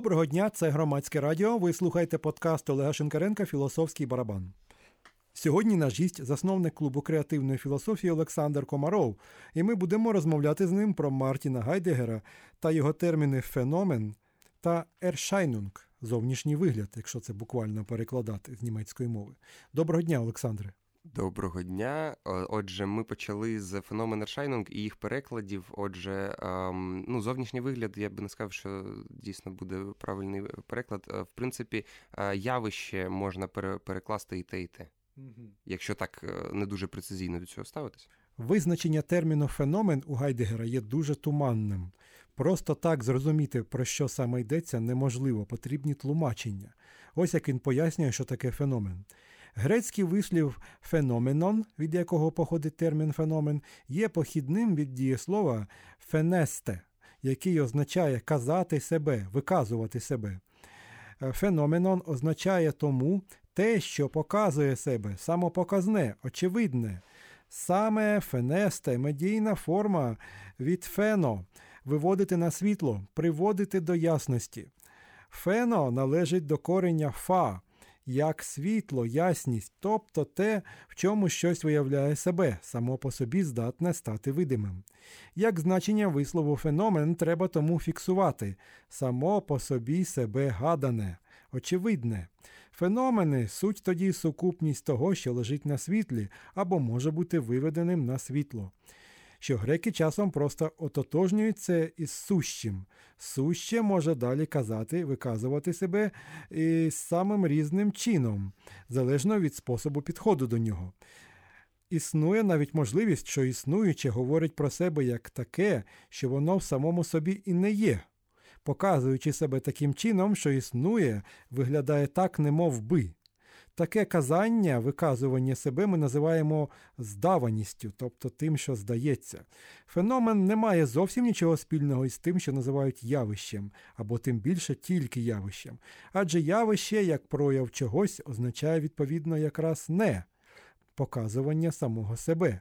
Доброго дня, це громадське радіо. Ви слухаєте подкаст Олега Шинкаренка Філософський барабан. Сьогодні наш гість засновник клубу креативної філософії Олександр Комаров, і ми будемо розмовляти з ним про Мартіна Гайдегера та його терміни феномен та ершайнунг зовнішній вигляд, якщо це буквально перекладати з німецької мови. Доброго дня, Олександре. Доброго дня. Отже, ми почали з феномен Ершайнунг і їх перекладів. Отже, ем, ну, зовнішній вигляд, я би не сказав, що дійсно буде правильний переклад. Е, в принципі, е, явище можна перекласти і те, і те. Якщо так е, не дуже прецизійно до цього ставитись. Визначення терміну феномен у Гайдегера є дуже туманним. Просто так зрозуміти, про що саме йдеться, неможливо, потрібні тлумачення. Ось як він пояснює, що таке феномен. Грецький вислів феноменон, від якого походить термін феномен, є похідним від дієслова фенесте, який означає казати себе, виказувати себе. Феноменон означає тому те, що показує себе, самопоказне, очевидне. Саме фенесте медійна форма від фено виводити на світло, приводити до ясності. Фено належить до корення фа, як світло, ясність, тобто те, в чому щось виявляє себе, само по собі здатне стати видимим. Як значення вислову феномен треба тому фіксувати, само по собі себе гадане, очевидне. Феномени суть тоді сукупність того, що лежить на світлі, або може бути виведеним на світло що греки часом просто ототожнюють із сущим. Суще може далі казати, виказувати себе і самим різним чином, залежно від способу підходу до нього. Існує навіть можливість, що існуюче говорить про себе як таке, що воно в самому собі і не є. Показуючи себе таким чином, що існує, виглядає так, немов би. Таке казання, виказування себе ми називаємо здаваністю, тобто тим, що здається. Феномен не має зовсім нічого спільного із тим, що називають явищем, або тим більше тільки явищем. Адже явище, як прояв чогось, означає відповідно якраз не показування самого себе.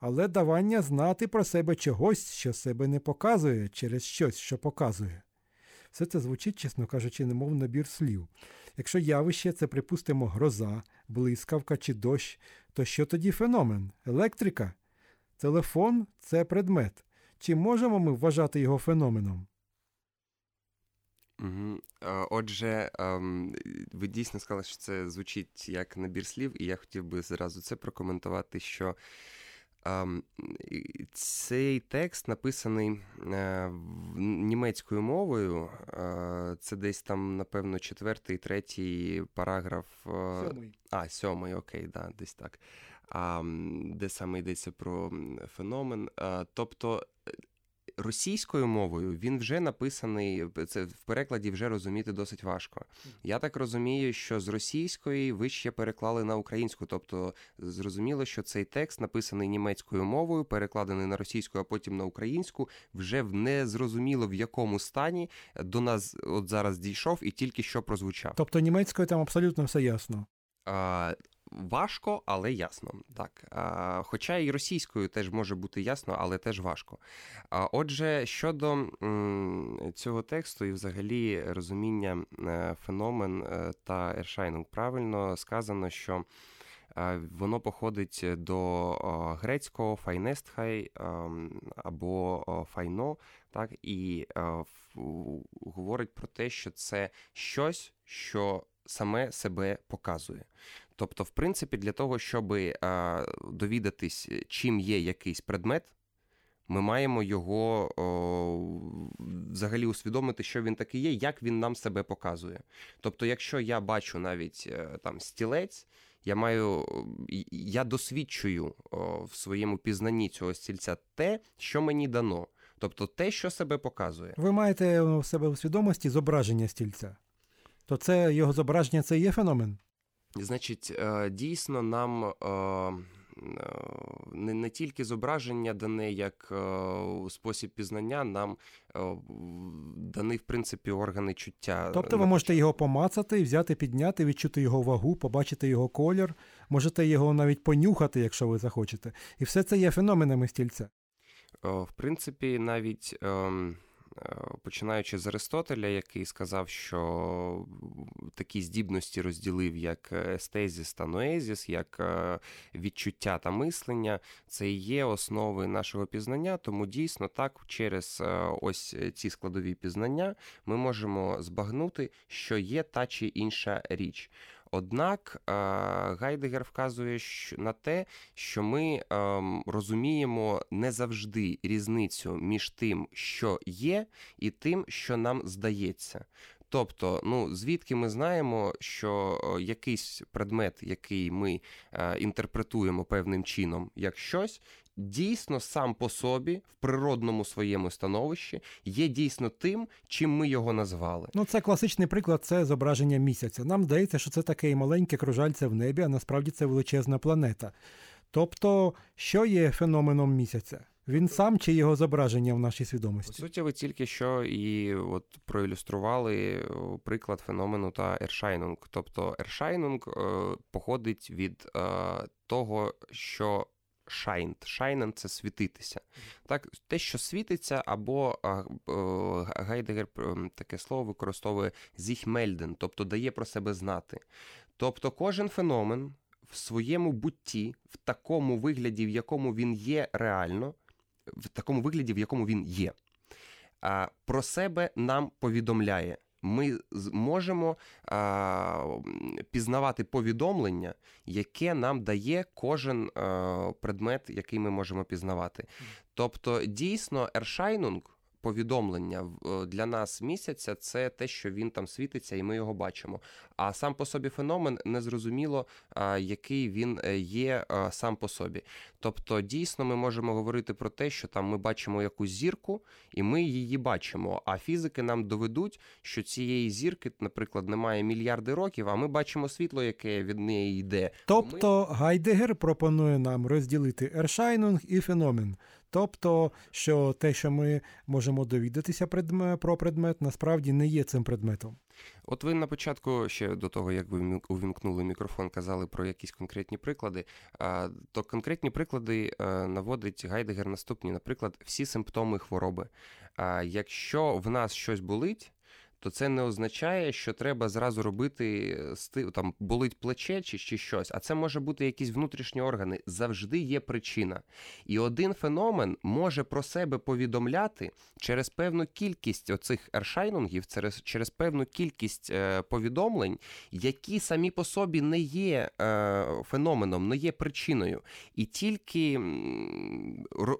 Але давання знати про себе чогось, що себе не показує через щось, що показує. Все це звучить, чесно кажучи, немов набір слів. Якщо явище це, припустимо, гроза, блискавка чи дощ, то що тоді феномен? Електрика? Телефон це предмет. Чи можемо ми вважати його феноменом? Отже, ем, ви дійсно сказали, що це звучить як набір слів, і я хотів би зразу це прокоментувати, що цей текст написаний е, німецькою мовою. Е, це десь там, напевно, четвертий, третій параграф. Е, сьомий. А, сьомий, окей, да, десь так. Де саме йдеться про феномен. Тобто російською мовою він вже написаний, це в перекладі вже розуміти досить важко. Я так розумію, що з російської ви ще переклали на українську, тобто зрозуміло, що цей текст написаний німецькою мовою, перекладений на російську, а потім на українську, вже в незрозуміло в якому стані до нас от зараз дійшов і тільки що прозвучав. Тобто німецькою там абсолютно все ясно. А, Важко, але ясно. Так. Хоча і російською теж може бути ясно, але теж важко. Отже, щодо цього тексту і взагалі розуміння е, феномен е, та ершайнинг, правильно сказано, що е, воно походить до грецького файнестхай або файно, так, і говорить про те, що це щось, що саме себе показує. Тобто, в принципі, для того, щоб довідатись, чим є якийсь предмет, ми маємо його о, взагалі усвідомити, що він такий є, як він нам себе показує. Тобто, якщо я бачу навіть е, там стілець, я маю, я досвідчую о, в своєму пізнанні цього стільця те, що мені дано. Тобто те, що себе показує. Ви маєте в себе у свідомості зображення стільця то це його зображення це є феномен? Значить, е, дійсно, нам е, е, не не тільки зображення дане як спосіб пізнання, нам дані, в принципі, органи чуття. Тобто ви можете його помацати, взяти, підняти, відчути його вагу, побачити його колір, можете його навіть понюхати, якщо ви захочете. І все це є феноменами стільця. В принципі, навіть. Ем, починаючи з Аристотеля, який сказав, що такі здібності розділив як естезіс та ноезіс, як відчуття та мислення, це і є основи нашого пізнання. Тому дійсно так через ось ці складові пізнання ми можемо збагнути, що є та чи інша річ. Однак Гайдегер вказує на те, що ми ем, розуміємо не завжди різницю між тим, що є, і тим, що нам здається. Тобто, ну звідки ми знаємо, що якийсь предмет, який ми е, інтерпретуємо певним чином як щось, дійсно сам по собі в природному своєму становищі є дійсно тим, чим ми його назвали. Ну, це класичний приклад, це зображення місяця. Нам здається, що це таке маленьке кружальце в небі, а насправді це величезна планета. Тобто, що є феноменом місяця? Він сам чи його зображення в нашій свідомості? По суті, ви тільки що і от проілюстрували приклад феномену та Erscheinung. Тобто Erscheinung е, походить від е, того, що scheint. Scheinen це світитися. Так, Те, що світиться, або Гайдегер таке слово використовує sich melden, тобто дає про себе знати. Тобто кожен феномен в своєму бутті, в такому вигляді, в якому він є реально, в такому вигляді, в якому він є, про себе нам повідомляє ми можемо а, пізнавати повідомлення, яке нам дає кожен а, предмет, який ми можемо пізнавати. Тобто, дійсно, ершайнунг. Повідомлення для нас місяця це те, що він там світиться, і ми його бачимо. А сам по собі феномен незрозуміло, який він е, є сам по собі. Тобто, дійсно, ми можемо говорити про те, що там ми бачимо якусь зірку, і ми її бачимо. А фізики нам доведуть, що цієї зірки, наприклад, немає мільярди років, а ми бачимо світло, яке від неї йде. Тобто ми... Гайдегер пропонує нам розділити Erscheinung і феномен. Тобто, що те, що ми можемо довідатися предмет, про предмет, насправді не є цим предметом. От ви на початку, ще до того, як ви увімкнули мікрофон, казали про якісь конкретні приклади. То конкретні приклади е, наводить Гайдегер наступні, наприклад, всі симптоми хвороби. Якщо в нас щось болить, то це не означає, що треба зразу робити там болить плече чи, чи щось, а це може бути якісь внутрішні органи. Завжди є причина. І один феномен може про себе повідомляти через певну кількість оцих ершайнунгів, через, через певну кількість е, повідомлень, які самі по собі не є е, феноменом, не є причиною. І тільки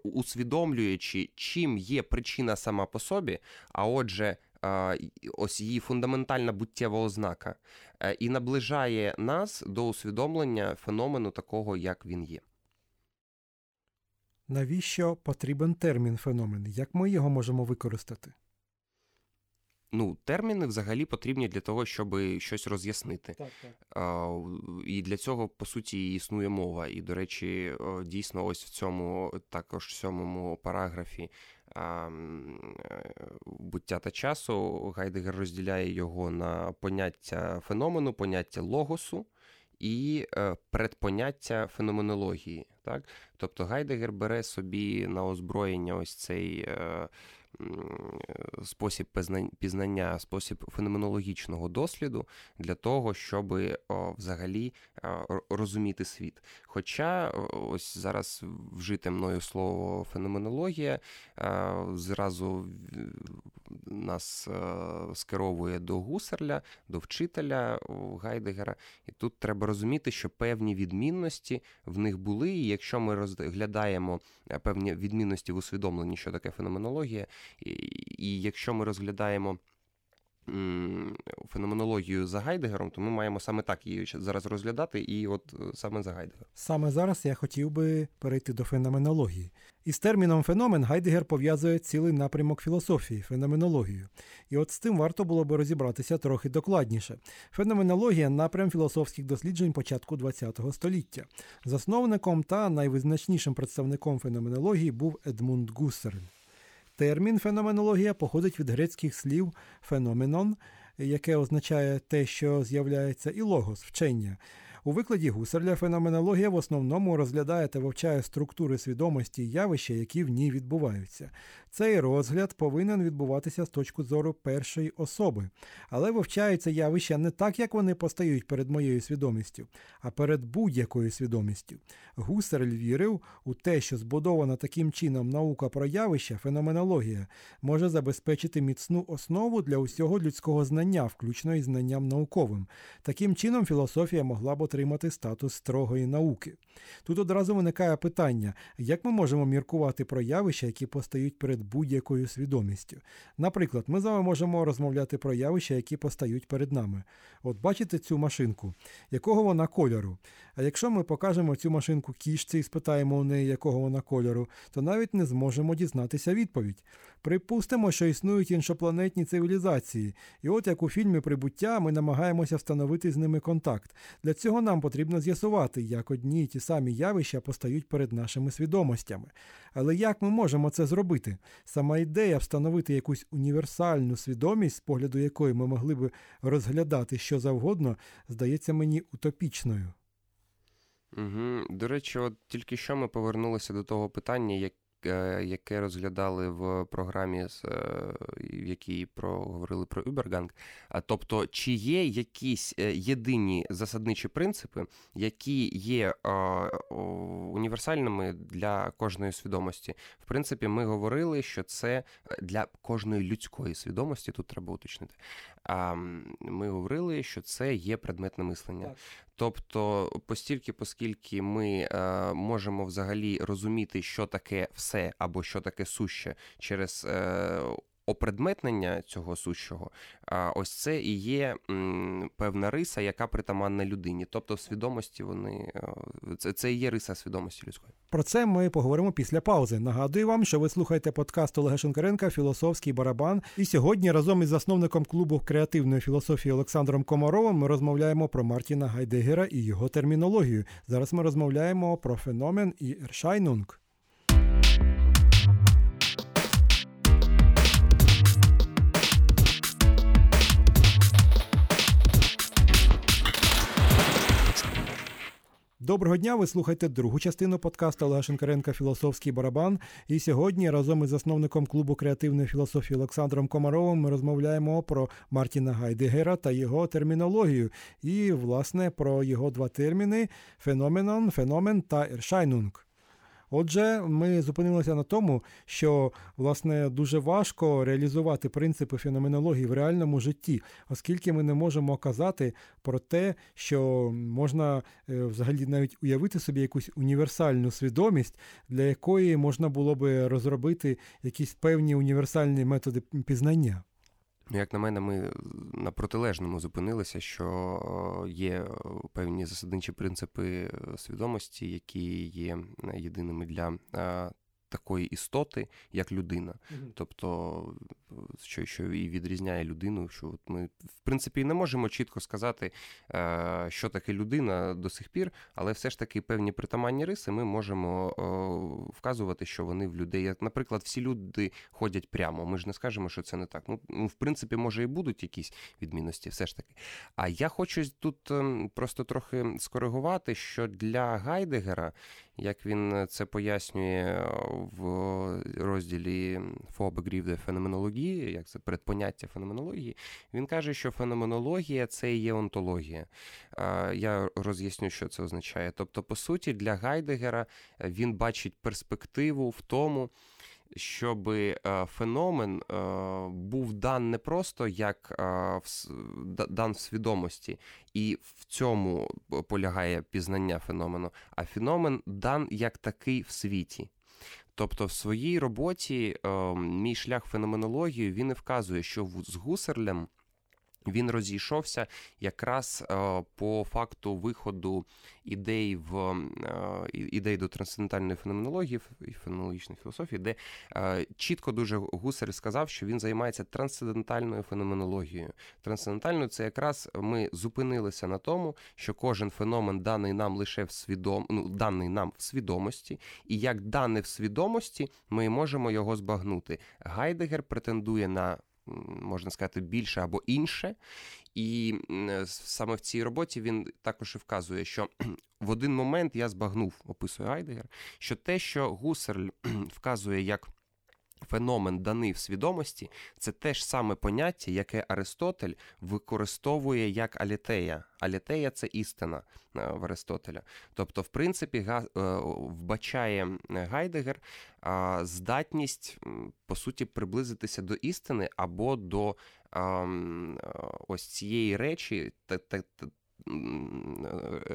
усвідомлюючи, чим є причина сама по собі, а отже ось її фундаментальна буттєва ознака, е, і наближає нас до усвідомлення феномену такого, як він є. Навіщо потрібен термін феномен? Як ми його можемо використати? Ну, терміни взагалі потрібні для того, щоб щось роз'яснити. Так, так. І для цього, по суті, існує мова. І, до речі, дійсно, ось в цьому також сьомому параграфі буття та часу Гайдегер розділяє його на поняття феномену, поняття логосу і е, предпоняття феноменології. Так? Тобто Гайдегер бере собі на озброєння ось цей. Е, спосіб пізнання, спосіб феноменологічного досліду для того, щоб взагалі розуміти світ. Хоча ось зараз вжите мною слово феноменологія зразу нас скеровує до гусарля, до вчителя Гайдегера, і тут треба розуміти, що певні відмінності в них були, і якщо ми розглядаємо певні відмінності в усвідомленні, що таке феноменологія, і, якщо ми розглядаємо феноменологію за Гайдегером, то ми маємо саме так її зараз розглядати, і от е, саме за Гайдегером. Саме зараз я хотів би перейти до феноменології. Із терміном феномен Гайдегер пов'язує цілий напрямок філософії, феноменологію. І от з тим варто було би розібратися трохи докладніше. Феноменологія напрям філософських досліджень початку ХХ століття. Засновником та найвизначнішим представником феноменології був Едмунд Гуссерн. Термін феноменологія походить від грецьких слів феноменон, яке означає те, що з'являється, і логос вчення. У викладі Гусарля феноменологія в основному розглядає та вивчає структури свідомості і явища, які в ній відбуваються. Цей розгляд повинен відбуватися з точки зору першої особи, але вивчаються явища не так, як вони постають перед моєю свідомістю, а перед будь-якою свідомістю. Гусарль вірив у те, що збудована таким чином наука про явища, феноменологія, може забезпечити міцну основу для усього людського знання, включно із знанням науковим. Таким чином, філософія могла б отримати статус строгої науки. Тут одразу виникає питання, як ми можемо міркувати про явища, які постають перед будь-якою свідомістю. Наприклад, ми з вами можемо розмовляти про явища, які постають перед нами. От бачите цю машинку, якого вона кольору? А якщо ми покажемо цю машинку кішці і спитаємо у неї, якого вона кольору, то навіть не зможемо дізнатися відповідь. Припустимо, що існують іншопланетні цивілізації, і от як у фільмі Прибуття ми намагаємося встановити з ними контакт. Для цього нам потрібно з'ясувати, як одні й ті самі явища постають перед нашими свідомостями. Але як ми можемо це зробити? Сама ідея встановити якусь універсальну свідомість, з погляду якої ми могли би розглядати що завгодно, здається мені утопічною. Угу. До речі, от тільки що ми повернулися до того питання, як яке розглядали в програмі, е, в якій проговорили про Ubergang. Тобто, чи є якісь е, єдині засадничі принципи, які є універсальними для кожної свідомості? В принципі, ми говорили, що це для кожної людської свідомості, тут треба уточнити. Ми говорили, що це є предметне мислення. Так. Тобто, постільки, оскільки ми е, можемо взагалі розуміти, що таке все або що таке суще через е, опредметнення цього сущого, ось це і є певна риса, яка притаманна людині. Тобто, в свідомості вони е, це, це і є риса свідомості людської. Про це ми поговоримо після паузи. Нагадую вам, що ви слухаєте подкаст Олега Шенкаренка Філософський барабан. І сьогодні разом із засновником клубу креативної філософії Олександром Комаровим ми розмовляємо про Мартіна Гайдегера і його термінологію. Зараз ми розмовляємо про феномен і ершайнунг. Доброго дня! Ви слухаєте другу частину подкасту Олега Шенкаренка Філософський барабан. І сьогодні разом із засновником клубу креативної філософії Олександром Комаровим ми розмовляємо про Мартіна Гайдегера та його термінологію. І, власне, про його два терміни феноменон, феномен та ершайнунг. Отже, ми зупинилися на тому, що власне дуже важко реалізувати принципи феноменології в реальному житті, оскільки ми не можемо казати про те, що можна е, взагалі навіть уявити собі якусь універсальну свідомість, для якої можна було би розробити якісь певні універсальні методи пізнання. Ну, як на мене, ми на протилежному зупинилися, що є певні засадничі принципи свідомості, які є єдиними для такої істоти, як людина. Mm-hmm. Тобто, що що і відрізняє людину, що от ми, в принципі, не можемо чітко сказати, е, що таке людина до сих пір, але все ж таки певні притаманні риси ми можемо вказувати, що вони в людей. Як, наприклад, всі люди ходять прямо. Ми ж не скажемо, що це не так. Ну, ну, в принципі, може і будуть якісь відмінності, все ж таки. А я хочу тут ем, просто трохи скоригувати, що для Гайдегера як він це пояснює в розділі Фобегрівде феноменології, як це предпоняття феноменології, він каже, що феноменологія це є онтологія. Я роз'ясню, що це означає. Тобто, по суті, для Гайдегера він бачить перспективу в тому щоб е, феномен е, був дан не просто як е, дан в свідомості, і в цьому полягає пізнання феномену, а феномен дан як такий в світі. Тобто в своїй роботі мій шлях феноменології він і вказує, що з Гусерлем він розійшовся якраз е, по факту виходу ідей в е, ідей до трансцендентальної феноменології і феноменологічної філософії, де е, чітко дуже Гусар сказав, що він займається трансцендентальною феноменологією. Трансцендентальною це якраз ми зупинилися на тому, що кожен феномен даний нам лише в свідом... ну, даний нам в свідомості, і як дане в свідомості, ми можемо його збагнути. Гайдегер претендує на можна сказати, більше або інше. І саме в цій роботі він також і вказує, що в один момент я збагнув, описує Гайдегер, що те, що Гусерль вказує як феномен даний в свідомості, це те ж саме поняття, яке Аристотель використовує як алітея. Алітея це істина е, в Аристотеля. Тобто, в принципі, е, вбачає Гайдегер здатність, по суті, приблизитися до істини або до ось цієї речі,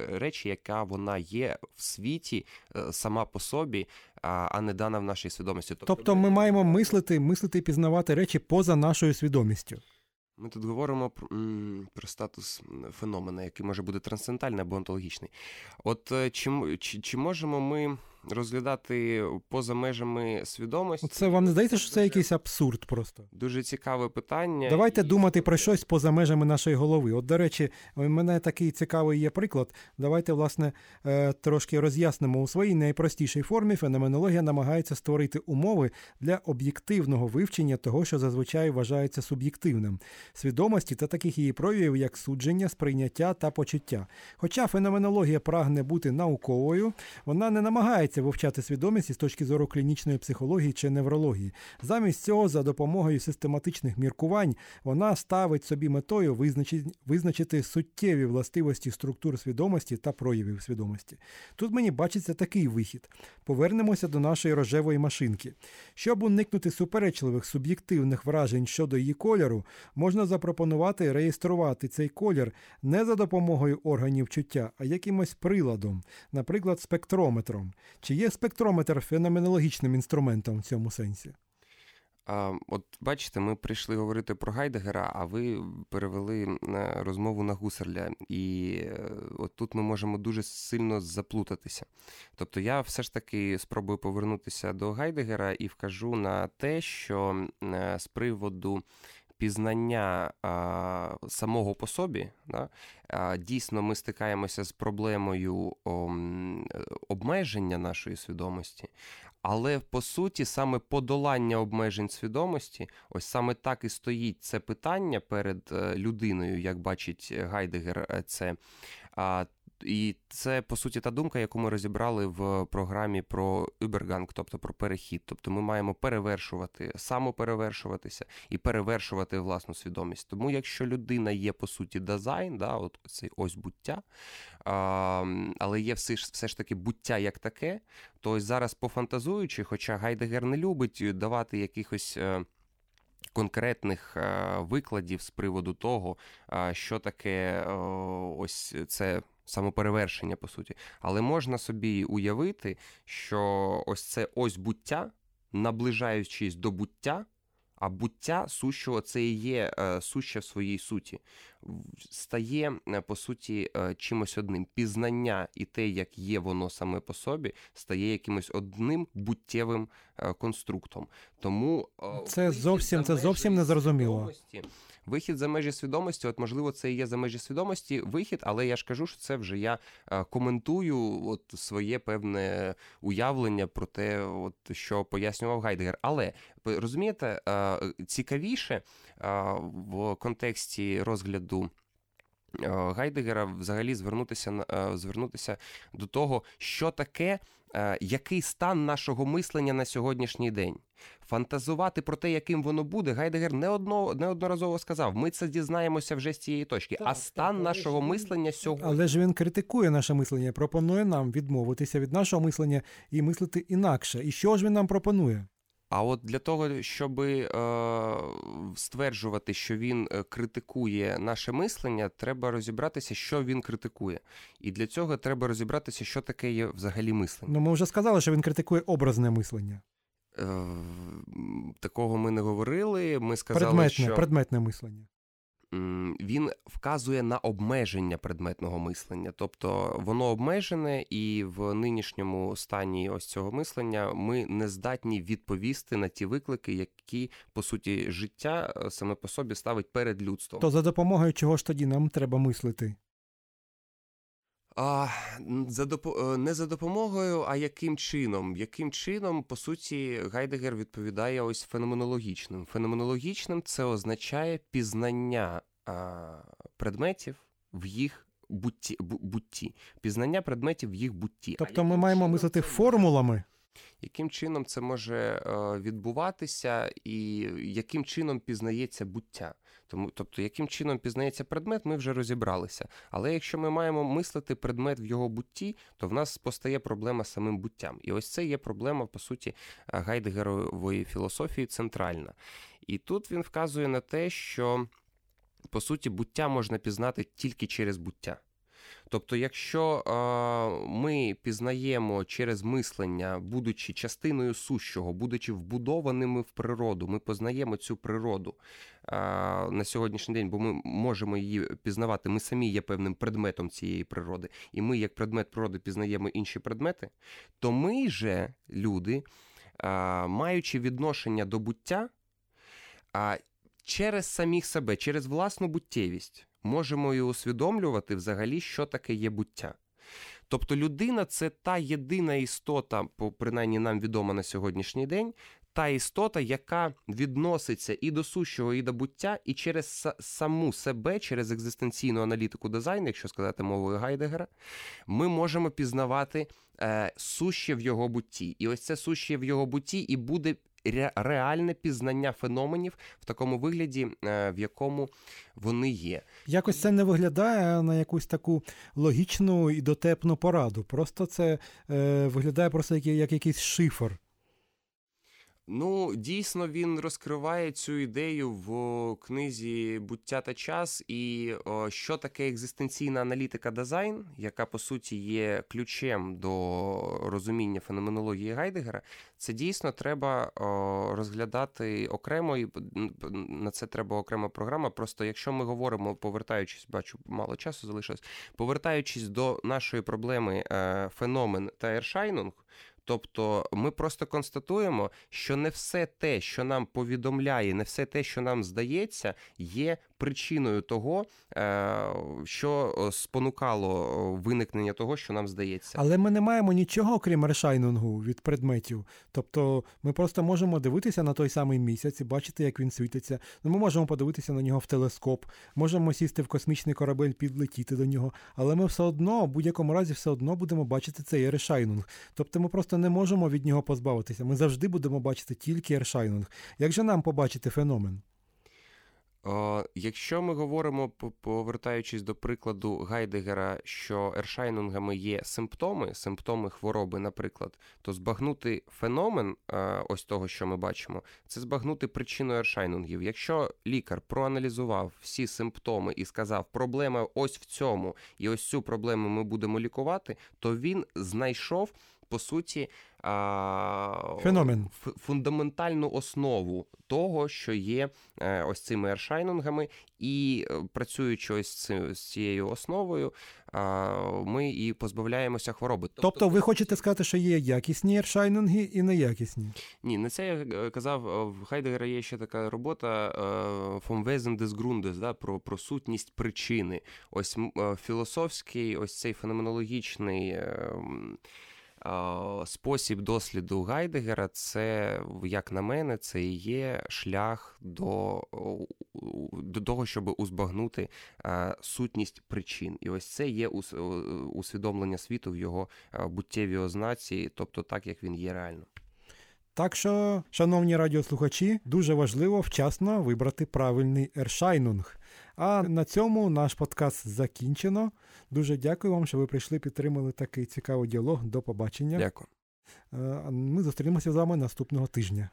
речі, яка вона є в світі е, сама по собі, а не дана в нашій свідомості. Тобто, тобто ми маємо мислити, мислити і пізнавати речі поза нашою свідомістю. Ми тут говоримо про, про статус феномена, який може бути трансцендентальний або онтологічний. От е, чи, чи, чи можемо ми розглядати поза межами свідомості. Це вам не здається, що це якийсь абсурд просто? Дуже цікаве питання. Давайте і... думати про щось поза межами нашої голови. От, до речі, у мене такий цікавий є приклад. Давайте, власне, е, трошки роз'яснимо у своїй найпростішій формі. Феноменологія намагається створити умови для об'єктивного вивчення того, що зазвичай вважається суб'єктивним, свідомості та таких її проявів, як судження, сприйняття та почуття. Хоча феноменологія прагне бути науковою, вона не намагається намагається вивчати свідомість із точки зору клінічної психології чи неврології. Замість цього, за допомогою систематичних міркувань, вона ставить собі метою визначити, суттєві властивості структур свідомості та проявів свідомості. Тут мені бачиться такий вихід. Повернемося до нашої рожевої машинки. Щоб уникнути суперечливих суб'єктивних вражень щодо її кольору, можна запропонувати реєструвати цей колір не за допомогою органів чуття, а якимось приладом, наприклад, спектрометром. Чи є спектрометр феноменологічним інструментом в цьому сенсі? А, От бачите, ми прийшли говорити про Гайдегера, а ви перевели розмову на Гусерля. І е, от тут ми можемо дуже сильно заплутатися. Тобто я все ж таки спробую повернутися до Гайдегера і вкажу на те, що е, з приводу. Пізнання а, самого по собі, да, а, дійсно ми стикаємося з проблемою о, обмеження нашої свідомості, але по суті, саме подолання обмежень свідомості, ось саме так і стоїть це питання перед е, людиною, як бачить Гайдегер, е, це і це по суті та думка, яку ми розібрали в програмі про Übergang, тобто про перехід. Тобто ми маємо перевершувати, самоперевершуватися і перевершувати власну свідомість. Тому, якщо людина є по суті дизайн, да, от цей ось буття, а, але є все ж все ж таки буття як таке, то ось зараз пофантазуючи, хоча Гайдегер не любить давати якихось. Е, конкретних е, викладів з приводу того, що таке ось це самоперевершення, по суті. Але можна собі уявити, що ось це ось буття, наближаючись до буття, а буття сущого це і є е, суще в своїй суті, стає е, по суті е, чимось одним. Пізнання і те, як є воно саме по собі, стає якимось одним буттєвим конструктом. Тому це зовсім це зовсім не зрозуміло. Вихід за межі свідомості, от можливо, це і є за межі свідомості вихід, але я ж кажу, що це вже я е, коментую от своє певне уявлення про те, от що пояснював Гайдегер. Але розумієте, е, цікавіше е, в контексті розгляду. Гайдегера взагалі звернутися звернутися до того, що таке, який стан нашого мислення на сьогоднішній день. Фантазувати про те, яким воно буде, Гайдегер не одно, неодноразово сказав. Ми це дізнаємося вже з цієї точки. Так, а стан так, нашого мислення сьогодні. Але ж він критикує наше мислення, пропонує нам відмовитися від нашого мислення і мислити інакше. І що ж він нам пропонує? А от для того, щоб е, стверджувати, що він е, критикує наше мислення, треба розібратися, що він критикує. І для цього треба розібратися, що таке є взагалі мислення. Ну, ми вже сказали, що він критикує образне мислення. Е, такого ми не говорили. Ми сказали, предметне, що предметне мислення. Він вказує на обмеження предметного мислення, тобто воно обмежене, і в нинішньому стані ось цього мислення ми не здатні відповісти на ті виклики, які по суті життя е, саме по собі ставить перед людством. То за допомогою чого ж тоді нам треба мислити? А, за допо... Не за допомогою, а яким чином? Яким чином, по суті, Гайдегер відповідає ось феноменологічним. Феноменологічним це означає пізнання а, предметів в їх бутті, бутті. Пізнання предметів в їх бутті. Тобто ми маємо мислити формулами. Яким чином це може відбуватися, і яким чином пізнається буття? Тому, тобто, яким чином пізнається предмет, ми вже розібралися. Але якщо ми маємо мислити предмет в його бутті, то в нас постає проблема з самим буттям. І ось це є проблема, по суті, гайдегерової філософії центральна. І тут він вказує на те, що по суті буття можна пізнати тільки через буття. Тобто, якщо е, ми пізнаємо через мислення, будучи частиною сущого, будучи вбудованими в природу, ми познаємо цю природу е, на сьогоднішній день, бо ми можемо її пізнавати. Ми самі є певним предметом цієї природи, і ми, як предмет природи, пізнаємо інші предмети, то ми же, люди, е, маючи відношення до буття, через самих себе, через власну буттєвість можемо і усвідомлювати взагалі, що таке є буття. Тобто людина це та єдина істота, принаймні нам відома на сьогоднішній день, та істота, яка відноситься і до сущого, і до буття, і через саму себе, через екзистенційну аналітику дизайну, якщо сказати мовою Гайдегера, ми можемо пізнавати е, суще в його бутті. І ось це суще в його бутті і буде реальне пізнання феноменів в такому вигляді, е, в якому вони є. Якось це не виглядає на якусь таку логічну і дотепну пораду. Просто це е, виглядає просто як, як якийсь шифр. Ну, дійсно, він розкриває цю ідею в книзі Буття та час, і о, що таке екзистенційна аналітика дизайн, яка по суті є ключем до розуміння феноменології Гайдегера. Це дійсно треба о, розглядати окремо, і на це треба окрема програма. Просто якщо ми говоримо, повертаючись, бачу, мало часу залишилось, повертаючись до нашої проблеми е, феномен та ершайнунг. Тобто ми просто констатуємо, що не все те, що нам повідомляє, не все те, що нам здається, є причиною того, е, що спонукало виникнення того, що нам здається. Але ми не маємо нічого, окрім решайнингу від предметів. Тобто ми просто можемо дивитися на той самий місяць і бачити, як він світиться. Ну, Ми можемо подивитися на нього в телескоп, можемо сісти в космічний корабель, підлетіти до нього, але ми все одно, в будь-якому разі, все одно будемо бачити цей ершайнунг. Тобто ми просто не можемо від нього позбавитися. Ми завжди будемо бачити тільки ершайнунг. Як же нам побачити феномен? Якщо ми говоримо, повертаючись до прикладу Гайдегера, що ершайнунгами є симптоми, симптоми хвороби, наприклад, то збагнути феномен ось того, що ми бачимо, це збагнути причину ершайнунгів. Якщо лікар проаналізував всі симптоми і сказав, проблема ось в цьому, і ось цю проблему ми будемо лікувати, то він знайшов по суті Феномен. фундаментальну основу того, що є е, ось цими ершайнингами, і е, працюючи ось з цією основою, ми і позбавляємося хвороби. Тобто, тобто, ви хочете сказати, що є якісні ершайнинги і неякісні? Ні, на це я е, казав. В Хайдегера є ще така робота «Vom Wesen des Grundes», да, про, про сутність причини. Ось філософський, ось цей феноменологічний. Ем, спосіб досліду Гайдегера, це, як на мене, це і є шлях до до того, щоб узбагнути сутність причин. І ось це є усвідомлення світу в його буттєвій ознаці, тобто так, як він є реально. Так що, шановні радіослухачі, дуже важливо вчасно вибрати правильний ершайнунг. А на цьому наш подкаст закінчено. Дуже дякую вам, що ви прийшли, підтримали такий цікавий діалог. До побачення. Дякую. Ми зустрінемося з вами наступного тижня.